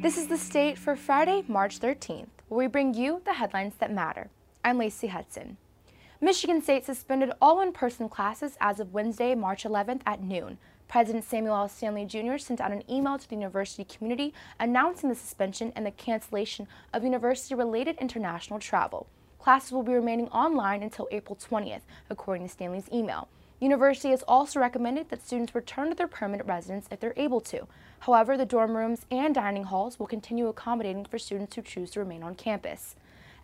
This is the state for Friday, March 13th, where we bring you the headlines that matter. I'm Lacey Hudson. Michigan State suspended all in-person classes as of Wednesday, March 11th at noon. President Samuel L. Stanley Jr. sent out an email to the university community announcing the suspension and the cancellation of university-related international travel. Classes will be remaining online until April 20th, according to Stanley's email. University has also recommended that students return to their permanent residence if they're able to. However, the dorm rooms and dining halls will continue accommodating for students who choose to remain on campus.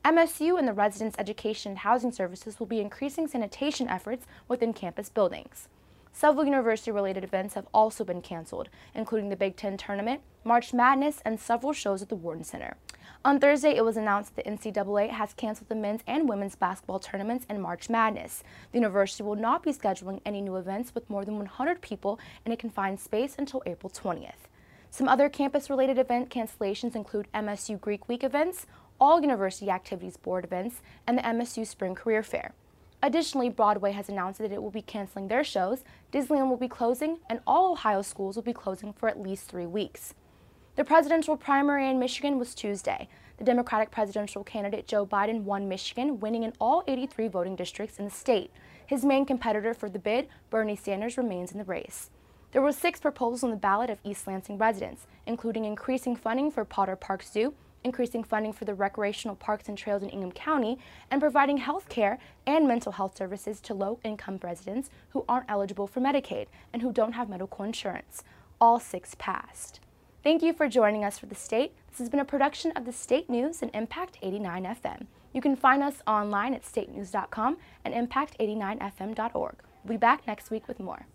MSU and the Residence Education and Housing Services will be increasing sanitation efforts within campus buildings. Several university-related events have also been canceled, including the Big Ten Tournament, March Madness, and several shows at the Wharton Center. On Thursday, it was announced that the NCAA has canceled the men's and women's basketball tournaments and March Madness. The university will not be scheduling any new events with more than 100 people in a confined space until April 20th. Some other campus-related event cancellations include MSU Greek Week events, all University Activities Board events, and the MSU Spring Career Fair. Additionally, Broadway has announced that it will be canceling their shows, Disneyland will be closing, and all Ohio schools will be closing for at least three weeks. The presidential primary in Michigan was Tuesday. The Democratic presidential candidate Joe Biden won Michigan, winning in all 83 voting districts in the state. His main competitor for the bid, Bernie Sanders, remains in the race. There were six proposals on the ballot of East Lansing residents, including increasing funding for Potter Park Zoo, increasing funding for the recreational parks and trails in Ingham County, and providing health care and mental health services to low-income residents who aren't eligible for Medicaid and who don't have medical insurance. All six passed. Thank you for joining us for The State. This has been a production of the State News and Impact 89 FM. You can find us online at statenews.com and impact89fm.org. We'll be back next week with more.